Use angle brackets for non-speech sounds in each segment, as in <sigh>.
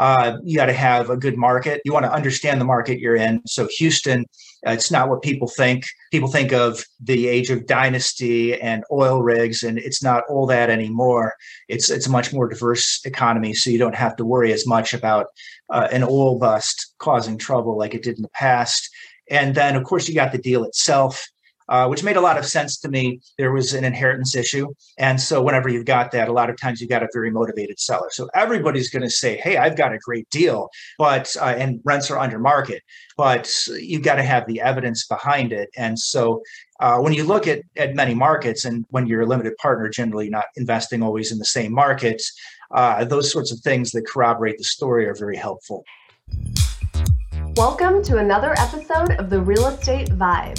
uh, you got to have a good market. You want to understand the market you're in. So Houston, uh, it's not what people think. People think of the age of dynasty and oil rigs, and it's not all that anymore. It's it's a much more diverse economy, so you don't have to worry as much about uh, an oil bust causing trouble like it did in the past. And then, of course, you got the deal itself uh, which made a lot of sense to me. There was an inheritance issue. And so, whenever you've got that, a lot of times you've got a very motivated seller. So, everybody's going to say, Hey, I've got a great deal, but, uh, and rents are under market, but you've got to have the evidence behind it. And so, uh, when you look at, at many markets and when you're a limited partner, generally not investing always in the same markets, uh, those sorts of things that corroborate the story are very helpful. Welcome to another episode of the Real Estate Vibe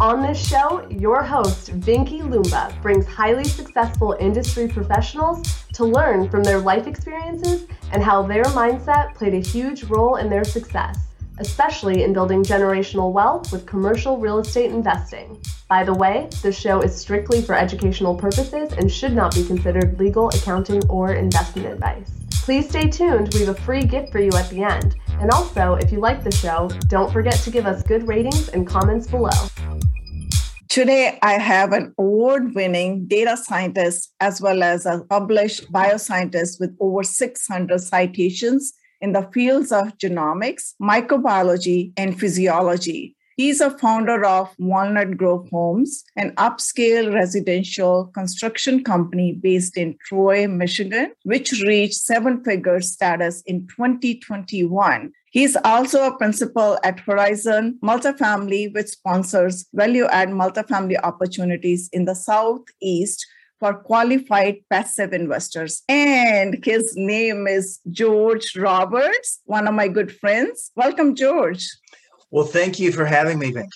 on this show, your host, Vinky Lumba, brings highly successful industry professionals to learn from their life experiences and how their mindset played a huge role in their success, especially in building generational wealth with commercial real estate investing. By the way, the show is strictly for educational purposes and should not be considered legal, accounting, or investment advice. Please stay tuned. We have a free gift for you at the end. And also, if you like the show, don't forget to give us good ratings and comments below. Today, I have an award winning data scientist as well as a published bioscientist with over 600 citations in the fields of genomics, microbiology, and physiology. He's a founder of Walnut Grove Homes, an upscale residential construction company based in Troy, Michigan, which reached seven figure status in 2021. He's also a principal at Horizon Multifamily, which sponsors value add multifamily opportunities in the Southeast for qualified passive investors. And his name is George Roberts, one of my good friends. Welcome, George. Well, thank you for having me, Vink.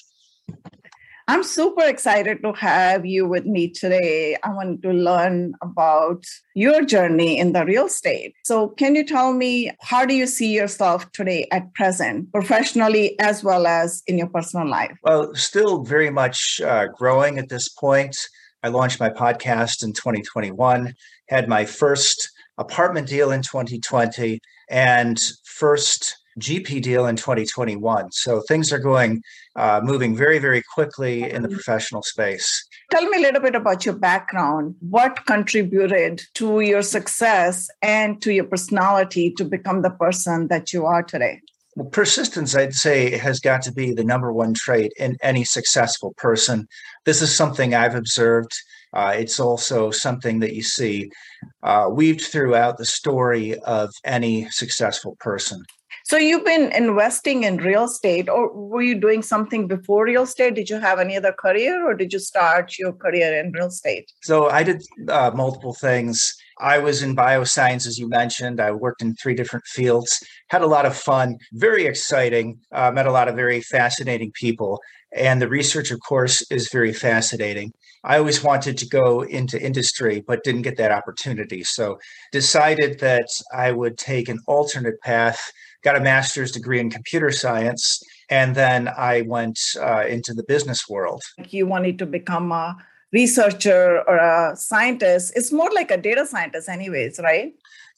I'm super excited to have you with me today. I want to learn about your journey in the real estate. So, can you tell me how do you see yourself today at present, professionally as well as in your personal life? Well, still very much uh, growing at this point. I launched my podcast in 2021, had my first apartment deal in 2020, and first GP deal in 2021. So things are going, uh, moving very, very quickly in the professional space. Tell me a little bit about your background. What contributed to your success and to your personality to become the person that you are today? Well, persistence, I'd say, has got to be the number one trait in any successful person. This is something I've observed. Uh, it's also something that you see uh, weaved throughout the story of any successful person. So you've been investing in real estate, or were you doing something before real estate? Did you have any other career, or did you start your career in real estate? So I did uh, multiple things. I was in bioscience, as you mentioned. I worked in three different fields, had a lot of fun, very exciting, uh, met a lot of very fascinating people. And the research, of course, is very fascinating. I always wanted to go into industry, but didn't get that opportunity. So decided that I would take an alternate path got a master's degree in computer science, and then I went uh, into the business world. You wanted to become a researcher or a scientist. It's more like a data scientist, anyways, right?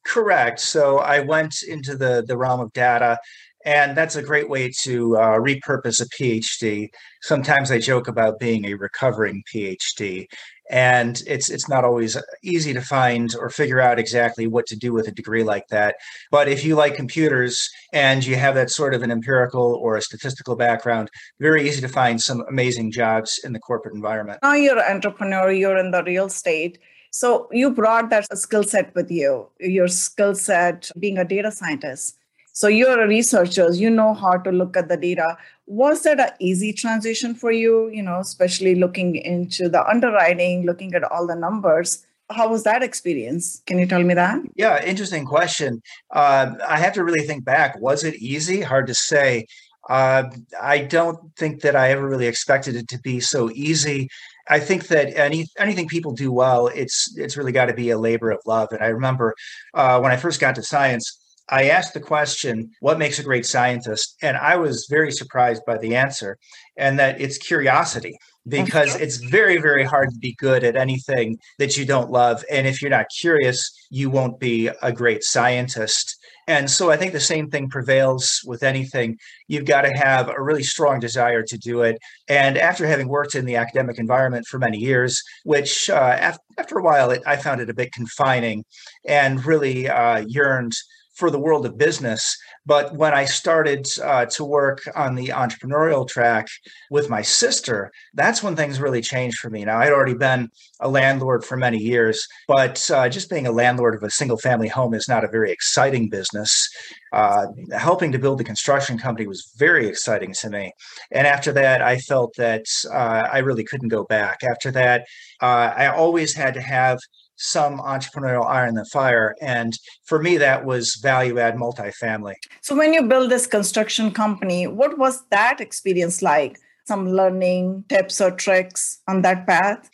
Correct. So I went into the the realm of data and that's a great way to uh, repurpose a PhD. Sometimes I joke about being a recovering PhD, and it's it's not always easy to find or figure out exactly what to do with a degree like that. But if you like computers and you have that sort of an empirical or a statistical background, very easy to find some amazing jobs in the corporate environment. Now you're an entrepreneur, you're in the real estate. So you brought that skill set with you, your skill set being a data scientist so you're a researcher, you know how to look at the data. Was that an easy transition for you, you know, especially looking into the underwriting, looking at all the numbers? How was that experience? Can you tell me that? Yeah, interesting question. Uh, I have to really think back. Was it easy? Hard to say. Uh, I don't think that I ever really expected it to be so easy. I think that any anything people do well, it's it's really got to be a labor of love. And I remember uh, when I first got to science, I asked the question, what makes a great scientist? And I was very surprised by the answer, and that it's curiosity, because it's very, very hard to be good at anything that you don't love. And if you're not curious, you won't be a great scientist. And so I think the same thing prevails with anything. You've got to have a really strong desire to do it. And after having worked in the academic environment for many years, which uh, after a while it, I found it a bit confining and really uh, yearned for the world of business. But when I started uh, to work on the entrepreneurial track with my sister, that's when things really changed for me. Now, I'd already been a landlord for many years, but uh, just being a landlord of a single family home is not a very exciting business. Uh, helping to build the construction company was very exciting to me. And after that, I felt that uh, I really couldn't go back. After that, uh, I always had to have some entrepreneurial iron in the fire. And for me, that was value add multifamily. So, when you build this construction company, what was that experience like? Some learning tips or tricks on that path?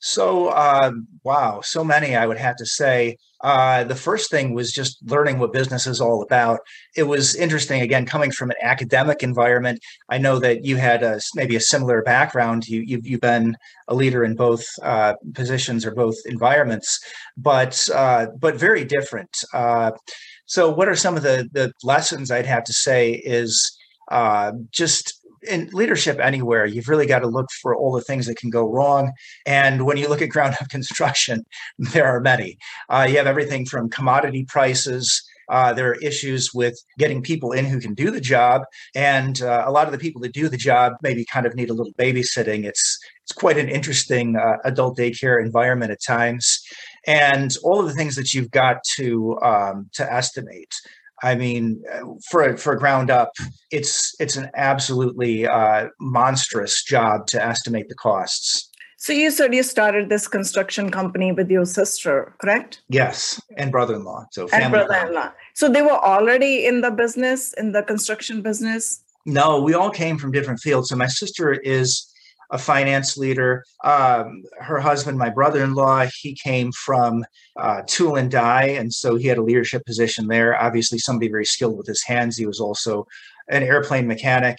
So, uh, wow, so many, I would have to say. Uh, the first thing was just learning what business is all about. It was interesting, again, coming from an academic environment. I know that you had a, maybe a similar background. You, you've, you've been a leader in both uh, positions or both environments, but uh, but very different. Uh, so, what are some of the the lessons I'd have to say? Is uh, just in leadership anywhere, you've really got to look for all the things that can go wrong. And when you look at ground up <laughs> construction, there are many. Uh, you have everything from commodity prices. Uh, there are issues with getting people in who can do the job, and uh, a lot of the people that do the job maybe kind of need a little babysitting. It's it's quite an interesting uh, adult daycare environment at times, and all of the things that you've got to um, to estimate. I mean, for for ground up, it's it's an absolutely uh, monstrous job to estimate the costs. So you said you started this construction company with your sister, correct? Yes, and brother-in-law. So and brother-in-law. So they were already in the business, in the construction business. No, we all came from different fields. So my sister is a finance leader. Um, her husband, my brother in law, he came from uh, tool and die. And so he had a leadership position there. Obviously, somebody very skilled with his hands. He was also an airplane mechanic.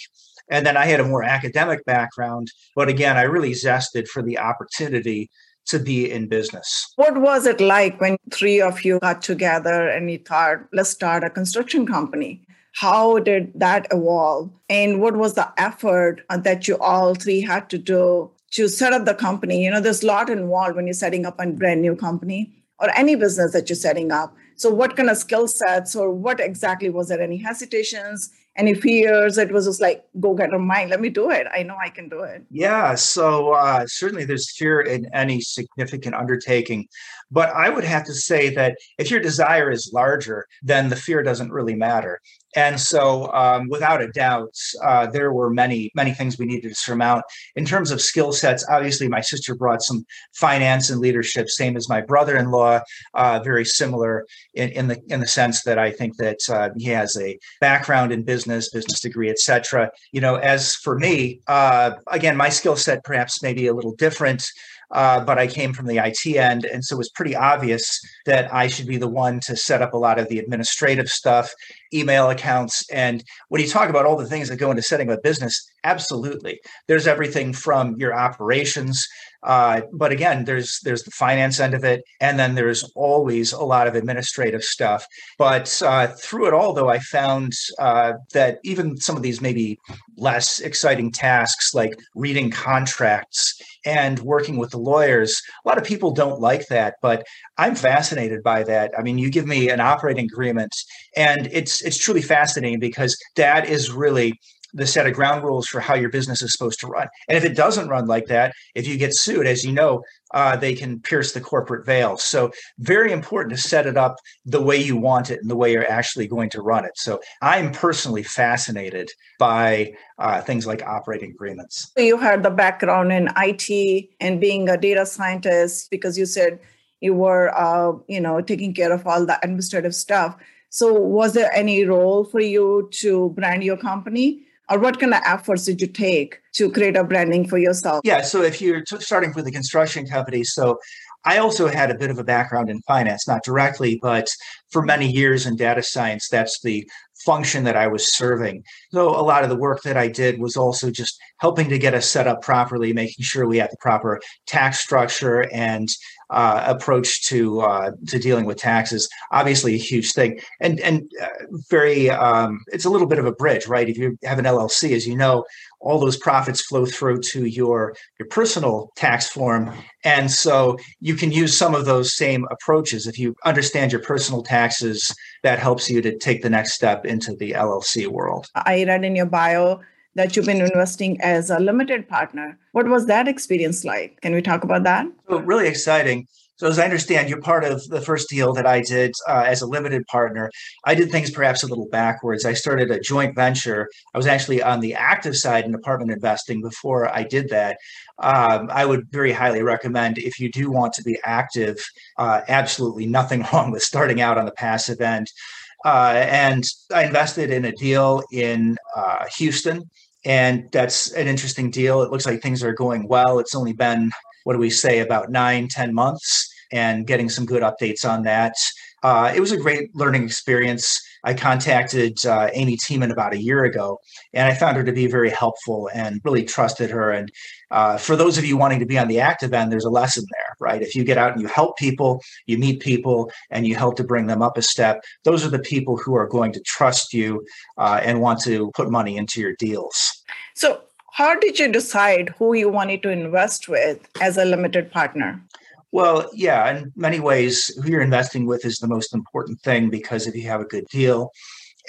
And then I had a more academic background. But again, I really zested for the opportunity to be in business. What was it like when three of you got together and you thought, let's start a construction company? How did that evolve? And what was the effort uh, that you all three had to do to set up the company? You know, there's a lot involved when you're setting up a brand new company or any business that you're setting up. So, what kind of skill sets or what exactly was there? Any hesitations? Any fears? It was just like, go get a mind. Let me do it. I know I can do it. Yeah. So, uh, certainly there's fear in any significant undertaking. But I would have to say that if your desire is larger, then the fear doesn't really matter. And so, um, without a doubt, uh, there were many, many things we needed to surmount. In terms of skill sets, obviously, my sister brought some finance and leadership, same as my brother-in-law, uh, very similar in, in, the in the sense that I think that uh, he has a background in business, business business degree, etc. You know, as for me, uh, again, my skill set perhaps maybe a little different. Uh, but I came from the IT end. And so it was pretty obvious that I should be the one to set up a lot of the administrative stuff, email accounts. And when you talk about all the things that go into setting up a business, absolutely. There's everything from your operations uh, but again, there's there's the finance end of it, and then there's always a lot of administrative stuff. But uh, through it all, though, I found uh, that even some of these maybe less exciting tasks, like reading contracts and working with the lawyers, a lot of people don't like that. But I'm fascinated by that. I mean, you give me an operating agreement, and it's it's truly fascinating because that is really the set of ground rules for how your business is supposed to run. And if it doesn't run like that, if you get sued, as you know, uh, they can pierce the corporate veil. So, very important to set it up the way you want it and the way you're actually going to run it. So, I'm personally fascinated by uh, things like operating agreements. You had the background in IT and being a data scientist because you said you were, uh, you know, taking care of all the administrative stuff. So, was there any role for you to brand your company? Or what kind of efforts did you take to create a branding for yourself? Yeah, so if you're t- starting with a construction company, so I also had a bit of a background in finance, not directly, but for many years in data science, that's the function that I was serving. So a lot of the work that I did was also just helping to get us set up properly, making sure we had the proper tax structure and uh, approach to uh, to dealing with taxes. Obviously, a huge thing, and and uh, very. Um, it's a little bit of a bridge, right? If you have an LLC, as you know, all those profits flow through to your your personal tax form, and so you can use some of those same approaches. If you understand your personal taxes, that helps you to take the next step into the LLC world. I read in your bio that you've been investing as a limited partner. What was that experience like? Can we talk about that? So really exciting. So, as I understand, you're part of the first deal that I did uh, as a limited partner. I did things perhaps a little backwards. I started a joint venture. I was actually on the active side in apartment investing before I did that. Um, I would very highly recommend if you do want to be active, uh, absolutely nothing <laughs> wrong with starting out on the passive end. Uh, and I invested in a deal in uh, Houston, and that's an interesting deal. It looks like things are going well. It's only been, what do we say, about nine, ten months, and getting some good updates on that. Uh, it was a great learning experience. I contacted uh, Amy Tiemann about a year ago, and I found her to be very helpful and really trusted her. And uh, for those of you wanting to be on the active end, there's a lesson there, right? If you get out and you help people, you meet people, and you help to bring them up a step, those are the people who are going to trust you uh, and want to put money into your deals. So, how did you decide who you wanted to invest with as a limited partner? Well, yeah, in many ways, who you're investing with is the most important thing because if you have a good deal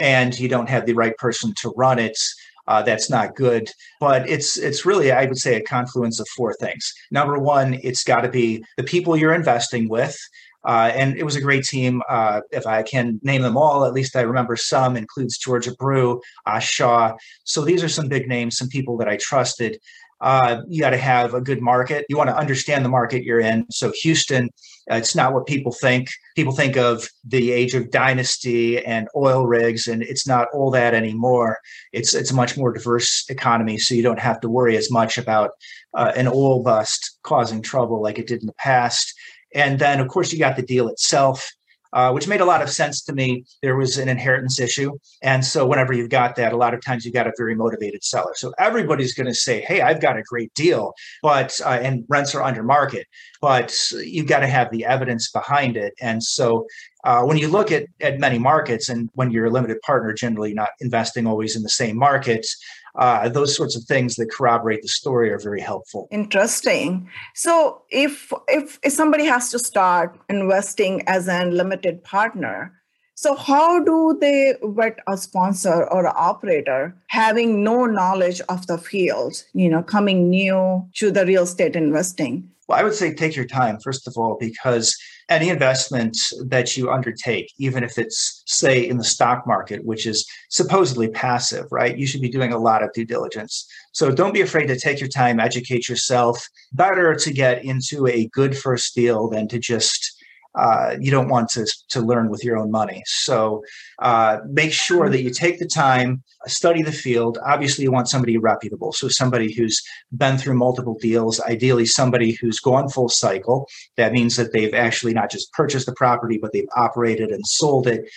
and you don't have the right person to run it, uh, that's not good. But it's it's really, I would say, a confluence of four things. Number one, it's got to be the people you're investing with. Uh, and it was a great team. Uh, if I can name them all, at least I remember some. Includes Georgia Brew, Ash Shaw. So these are some big names, some people that I trusted uh, you got to have a good market. You want to understand the market you're in. So Houston, uh, it's not what people think. People think of the age of dynasty and oil rigs, and it's not all that anymore. It's it's a much more diverse economy, so you don't have to worry as much about uh, an oil bust causing trouble like it did in the past. And then, of course, you got the deal itself uh, which made a lot of sense to me. There was an inheritance issue. And so, whenever you've got that, a lot of times you've got a very motivated seller. So, everybody's going to say, Hey, I've got a great deal, but, uh, and rents are under market, but you've got to have the evidence behind it. And so, uh, when you look at, at many markets and when you're a limited partner, generally not investing always in the same markets, uh, those sorts of things that corroborate the story are very helpful. Interesting. So if if if somebody has to start investing as a limited partner, so how do they vet a sponsor or an operator having no knowledge of the field, you know, coming new to the real estate investing? Well, I would say take your time, first of all, because any investment that you undertake, even if it's, say, in the stock market, which is supposedly passive, right? You should be doing a lot of due diligence. So don't be afraid to take your time, educate yourself. Better to get into a good first deal than to just uh, you don't want to, to learn with your own money. So uh, make sure that you take the time, study the field. Obviously, you want somebody reputable. So somebody who's been through multiple deals, ideally somebody who's gone full cycle. That means that they've actually not just purchased the property, but they've operated and sold it.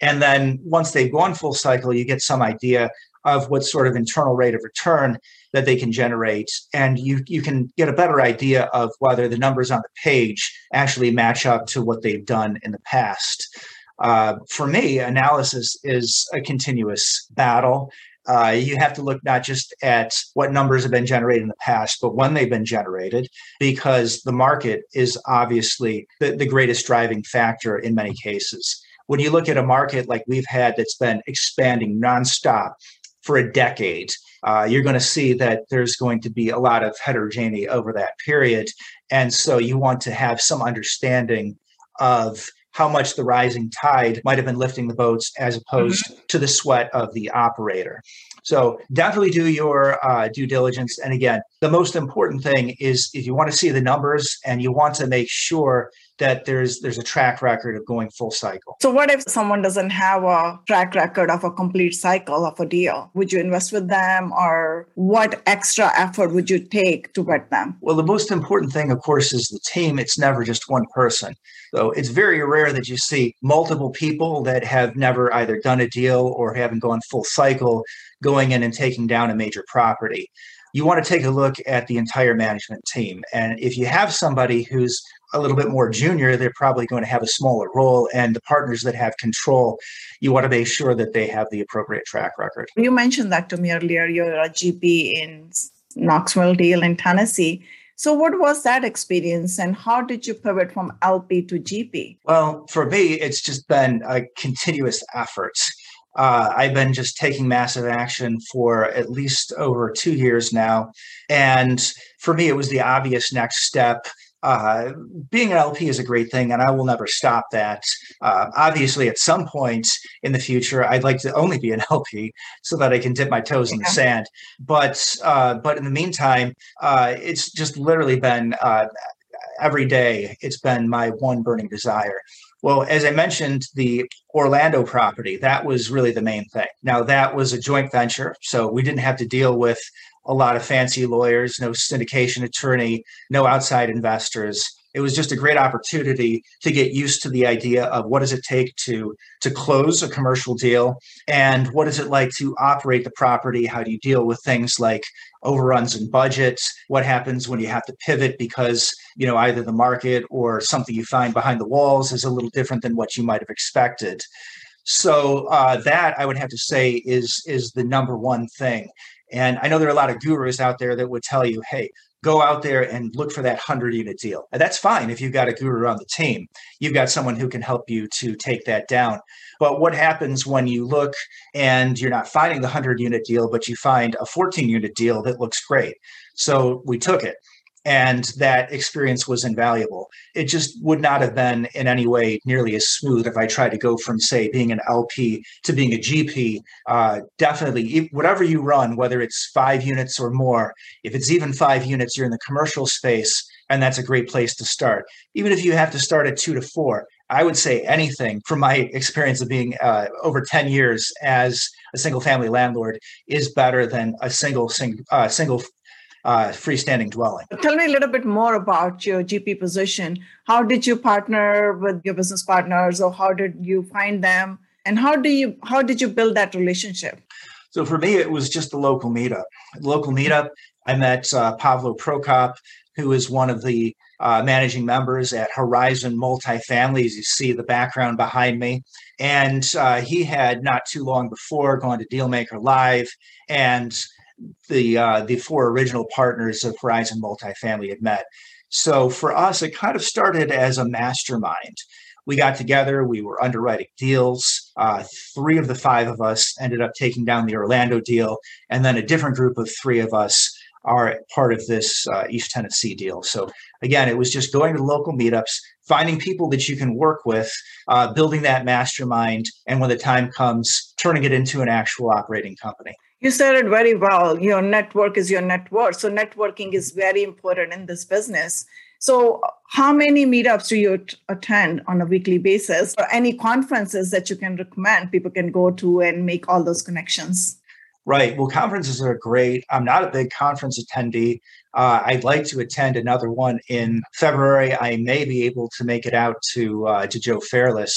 And then once they've gone full cycle, you get some idea of what sort of internal rate of return that they can generate. And you you can get a better idea of whether the numbers on the page actually match up to what they've done in the past. Uh, for me analysis is a continuous battle. Uh, you have to look not just at what numbers have been generated in the past, but when they've been generated, because the market is obviously the, the greatest driving factor in many cases. When you look at a market like we've had that's been expanding nonstop for a decade, uh, you're going to see that there's going to be a lot of heterogeneity over that period. And so you want to have some understanding of how much the rising tide might have been lifting the boats as opposed mm-hmm. to the sweat of the operator. So definitely do your uh, due diligence. And again, the most important thing is if you want to see the numbers and you want to make sure that there's there's a track record of going full cycle. So what if someone doesn't have a track record of a complete cycle of a deal? Would you invest with them or what extra effort would you take to vet them? Well, the most important thing of course is the team. It's never just one person. So it's very rare that you see multiple people that have never either done a deal or haven't gone full cycle going in and taking down a major property you want to take a look at the entire management team. And if you have somebody who's a little bit more junior, they're probably going to have a smaller role. And the partners that have control, you want to make sure that they have the appropriate track record. You mentioned that to me earlier. You're a GP in Knoxville Deal in Tennessee. So, what was that experience, and how did you pivot from LP to GP? Well, for me, it's just been a continuous effort. Uh, I've been just taking massive action for at least over two years now. And for me, it was the obvious next step uh, being an LP is a great thing, and I will never stop that. Uh, obviously, at some point in the future, I'd like to only be an <laughs> LP so that I can dip my toes in the sand. But uh, but in the meantime, uh, it's just literally been uh, every day. It's been my one burning desire. Well, as I mentioned, the Orlando property, that was really the main thing. Now, that was a joint venture, so we didn't have to deal with a lot of fancy lawyers, no syndication attorney, no outside investors. It was just a great opportunity to get used to the idea of what does it take to to close a commercial deal and what is it like to operate the property? How do you deal with things like overruns and budgets? What happens when you have to pivot because you know either the market or something you find behind the walls is a little different than what you might have expected? So uh, that I would have to say is is the number one thing. And I know there are a lot of gurus out there that would tell you, hey, go out there and look for that 100 unit deal. And that's fine if you've got a guru on the team. You've got someone who can help you to take that down. But what happens when you look and you're not finding the 100 unit deal, but you find a 14 unit deal that looks great? So we took it and that experience was invaluable. It just would not have been in any way nearly as smooth if I tried to go from, say, being an LP to being a GP. Uh, definitely, whatever you run, whether it's five units or more, if it's even five units, you're in the commercial space, and that's a great place to start. Even if you have to start at two to four, I would say anything from my experience of being uh, over 10 years as a single family landlord is better than a single sing, uh, single uh, freestanding dwelling. Tell me a little bit more about your GP position. How did you partner with your business partners, or how did you find them, and how do you how did you build that relationship? So for me, it was just the local meetup. The local meetup, I met uh, Pavlo Prokop, who is one of the uh, managing members at Horizon Multifamily. As you see the background behind me, and uh, he had not too long before gone to Dealmaker Live and the uh, the four original partners of Horizon Multifamily had met. So for us, it kind of started as a mastermind. We got together, we were underwriting deals. Uh, three of the five of us ended up taking down the Orlando deal, and then a different group of three of us are part of this uh, East Tennessee deal. So again, it was just going to local meetups, finding people that you can work with, uh, building that mastermind, and when the time comes, turning it into an actual operating company. You said it very well. Your network is your net worth. So networking is very important in this business. So, how many meetups do you t- attend on a weekly basis, or any conferences that you can recommend people can go to and make all those connections? Right. Well, conferences are great. I'm not a big conference attendee. Uh, I'd like to attend another one in February. I may be able to make it out to uh, to Joe Fairless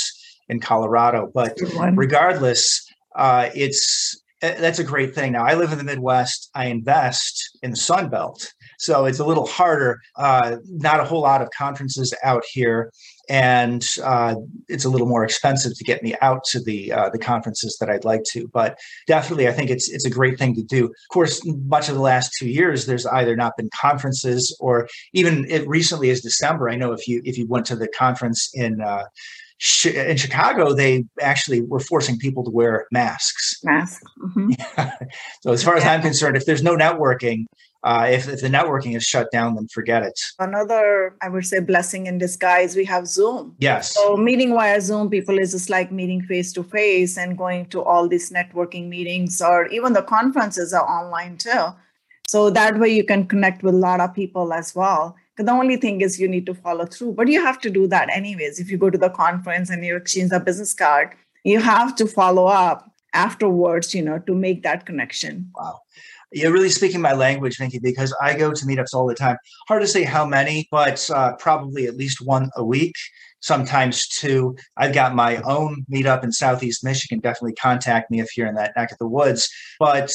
in Colorado, but regardless, uh, it's that's a great thing. Now, I live in the Midwest. I invest in the Sun Belt. So it's a little harder. Uh, not a whole lot of conferences out here. And uh, it's a little more expensive to get me out to the uh, the conferences that I'd like to. But definitely, I think it's it's a great thing to do. Of course, much of the last two years, there's either not been conferences or even it recently is December. I know if you if you went to the conference in uh, in Chicago, they actually were forcing people to wear masks. Masks. Mm-hmm. <laughs> so, as far as I'm concerned, if there's no networking, uh, if, if the networking is shut down, then forget it. Another, I would say, blessing in disguise, we have Zoom. Yes. So, meeting via Zoom, people is just like meeting face to face and going to all these networking meetings, or even the conferences are online too. So, that way you can connect with a lot of people as well the only thing is you need to follow through, but you have to do that anyways. If you go to the conference and you exchange a business card, you have to follow up afterwards, you know, to make that connection. Wow. You're really speaking my language, Nikki, because I go to meetups all the time. Hard to say how many, but uh, probably at least one a week. Sometimes two. I've got my own meetup in Southeast Michigan. Definitely contact me if you're in that neck of the woods. But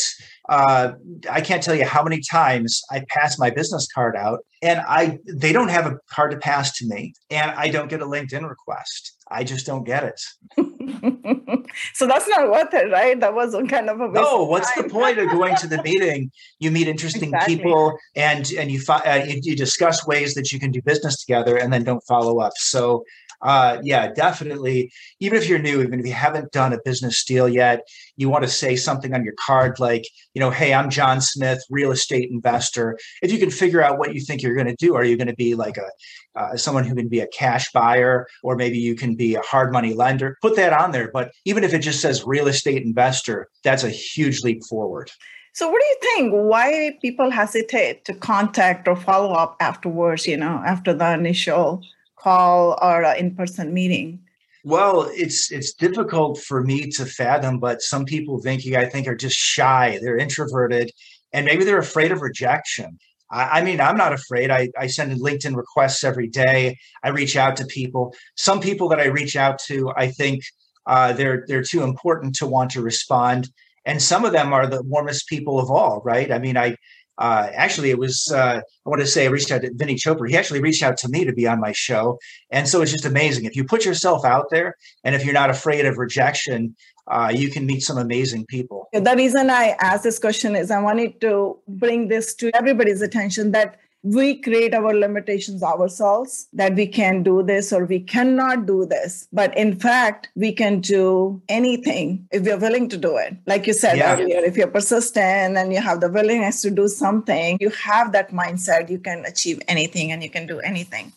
uh, I can't tell you how many times I pass my business card out and I they don't have a card to pass to me and I don't get a LinkedIn request. I just don't get it. <laughs> <laughs> so that's not worth it, right? That was kind of a no. What's time. the point of going to the <laughs> meeting? You meet interesting exactly. people, and and you, uh, you discuss ways that you can do business together, and then don't follow up. So uh, yeah, definitely. Even if you're new, even if you haven't done a business deal yet, you want to say something on your card like, you know, hey, I'm John Smith, real estate investor. If you can figure out what you think you're going to do, are you going to be like a uh, someone who can be a cash buyer, or maybe you can be a hard money lender? Put that on there. But even if it just says real estate investor, that's a huge leap forward. So, what do you think? Why people hesitate to contact or follow up afterwards? You know, after the initial call or an in-person meeting? Well, it's it's difficult for me to fathom, but some people, Vinky, I think, are just shy. They're introverted, and maybe they're afraid of rejection. I, I mean, I'm not afraid. I, I send LinkedIn requests every day. I reach out to people. Some people that I reach out to, I think uh, they're they're too important to want to respond, and some of them are the warmest people of all. Right? I mean, I uh, actually, it was, uh, I want to say, I reached out to Vinney Chopra. He actually reached out to me to be on my show. And so it's just amazing. If you put yourself out there and if you're not afraid of rejection, uh, you can meet some amazing people. The reason I asked this question is I wanted to bring this to everybody's attention that we create our limitations ourselves that we can do this or we cannot do this. But in fact, we can do anything if we're willing to do it. Like you said yeah. earlier, if you're persistent and you have the willingness to do something, you have that mindset, you can achieve anything and you can do anything.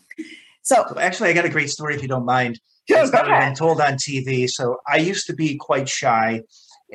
So, so actually, I got a great story if you don't mind. Sure, it's never been told on TV. So I used to be quite shy.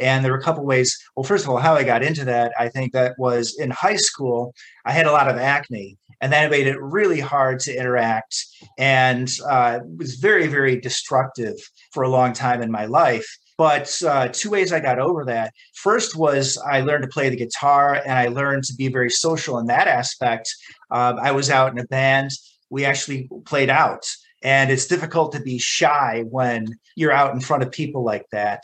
And there were a couple ways. Well, first of all, how I got into that, I think that was in high school, I had a lot of acne, and that made it really hard to interact and uh, was very, very destructive for a long time in my life. But uh, two ways I got over that. First was I learned to play the guitar and I learned to be very social in that aspect. Um, I was out in a band. We actually played out. And it's difficult to be shy when you're out in front of people like that.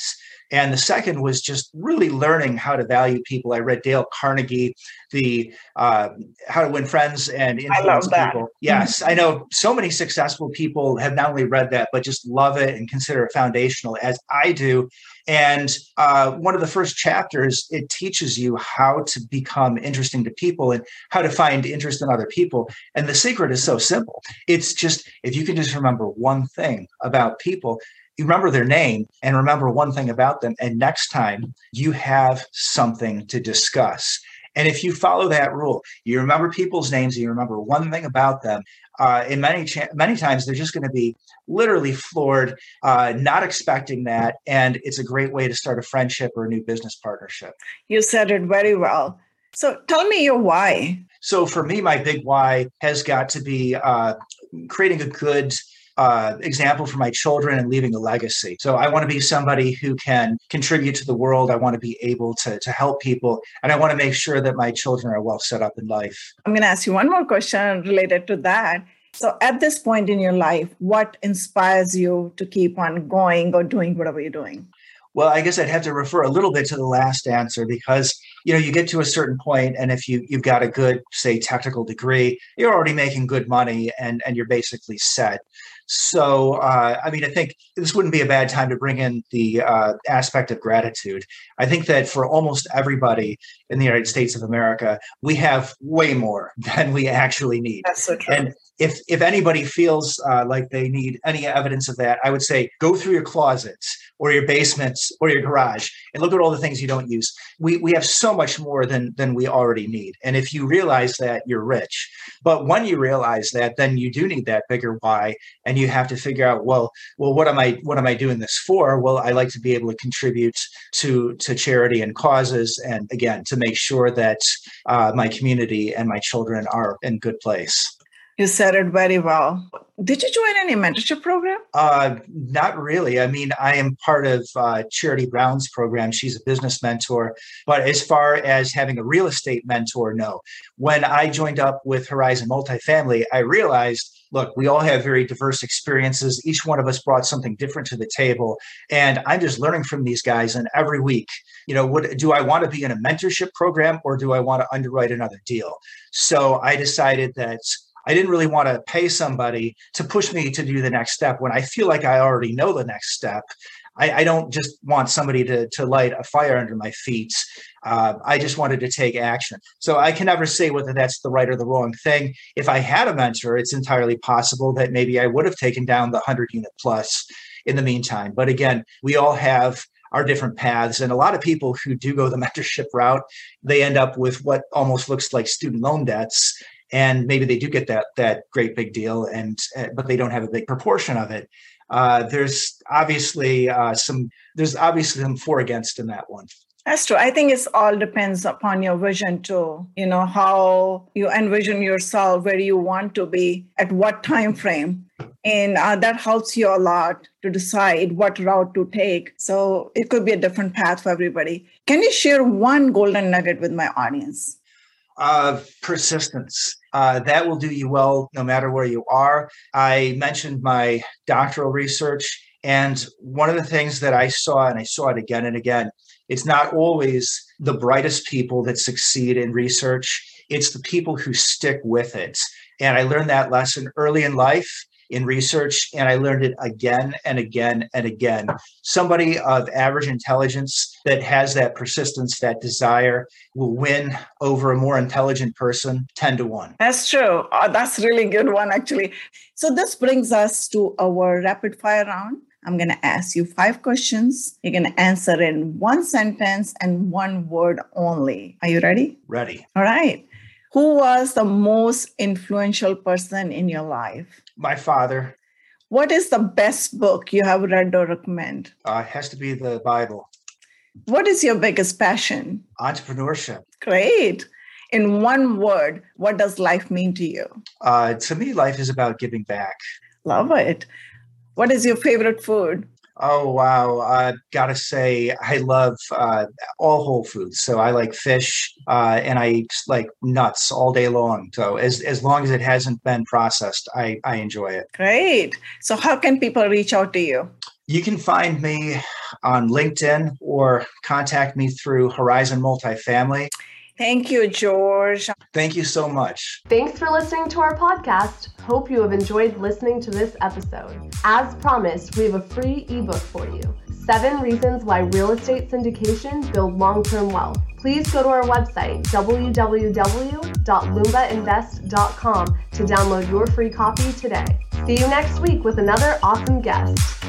And the second was just really learning how to value people. I read Dale Carnegie, the uh, How to Win Friends and Influence People. Yes, I know so many successful people have not only read that, but just love it and consider it foundational, as I do. And uh, one of the first chapters, it teaches you how to become interesting to people and how to find interest in other people. And the secret is so simple. It's just if you can just remember one thing about people, you remember their name and remember one thing about them. And next time you have something to discuss. And if you follow that rule, you remember people's names, and you remember one thing about them. Uh, in many cha- many times, they're just going to be literally floored, uh, not expecting that, and it's a great way to start a friendship or a new business partnership. You said it very well. So tell me your why. So for me, my big why has got to be uh, creating a good uh, example for my children and leaving a legacy. So I want to be somebody who can contribute to the world. I want to be able to, to help people. And I want to make sure that my children are well set up in life. I'm going to ask you one more question related to that. So at this point in your life, what inspires you to keep on going or doing whatever you're doing? Well, I guess I'd have to refer a little bit to the last answer because you know you get to a certain point, and if you you've got a good, say, technical degree, you're already making good money, and and you're basically set. So, uh, I mean, I think this wouldn't be a bad time to bring in the uh, aspect of gratitude. I think that for almost everybody in the United States of America, we have way more <laughs> than we actually need. That's so true. And if if anybody feels uh, like they need any evidence of that, I would say go through your closets or your basements or your garage and look at all the things you don't use. We we have so much more than than we already need. And if you realize that, you're rich. But when you realize that, then you do need that bigger why, and you have to figure out well well what am I what am I doing this for? Well, I like to be able to contribute to to charity and causes, and again to make sure that uh, my community and my children are in good place. You said it very well. Did you join any mentorship program? Uh, not really. I mean, I am part of uh, Charity Brown's program. She's a business mentor. But as far as having a real estate mentor, no. When I joined up with Horizon Multifamily, I realized look, we all have very diverse experiences. Each one of us brought something different to the table. And I'm just learning from these guys. And every week, you know, what do I want to be in a mentorship program or do I want to underwrite another deal? So I decided that I didn't really want to pay somebody to push me to do the next step when I feel like I already know the next step. I, I don't just want somebody to, to light a fire under my feet. Uh, I just wanted to take action. So I can never say whether that's the right or the wrong thing. If I had a mentor, it's entirely possible that maybe I would have taken down the 100 unit plus in the meantime. But again, we all have our different paths. And a lot of people who do go the <laughs> mentorship route, they end up with what almost looks like student loan debts and maybe they do get that that great big deal and uh, but they don't have a big proportion of it uh, there's obviously uh, some there's obviously some for against in that one that's true. I think it all depends upon your vision too. You know how you envision yourself, where you want to be, at what time frame, and uh, that helps you a lot to decide what route to take. So it could be a different path for everybody. Can you share one golden nugget with my audience? Uh, persistence. Uh, that will do you well no matter where you are. I mentioned my doctoral research, and one of the things that I saw, and I saw it again and again, it's not always the brightest people that succeed in research, it's the people who stick with it. And I learned that lesson early in life in research, and I learned it again and again and again. Somebody of average intelligence that has that persistence, that desire, will win over a more intelligent person 10 to 1. That's true. Oh, that's really good one, actually. So, this brings us to our rapid fire round. I'm going to ask you five questions. You're going to answer in one sentence and one word only. Are you ready? Ready. All right. Who was the most influential person in your life? My father. What is the best book you have read or recommend? Uh, it has to be the Bible. What is your biggest passion? Entrepreneurship. Great. In one word, what does life mean to you? Uh, to me, life is about giving back. Love it. What is your favorite food? Oh wow! I uh, gotta say, I love uh, all whole foods. So I like fish, uh, and I eat like nuts all day long. So as as long as it hasn't been processed, I I enjoy it. Great. So how can people reach out to you? You can find me on LinkedIn or contact me through Horizon Multifamily. Thank you, George. Thank you so much. Thanks for listening to our podcast. Hope you have enjoyed listening to this episode. As promised, we have a free ebook for you Seven Reasons Why Real Estate Syndication Build Long Term Wealth. Please go to our website, www.lumbainvest.com, to download your free copy today. See you next week with another awesome guest.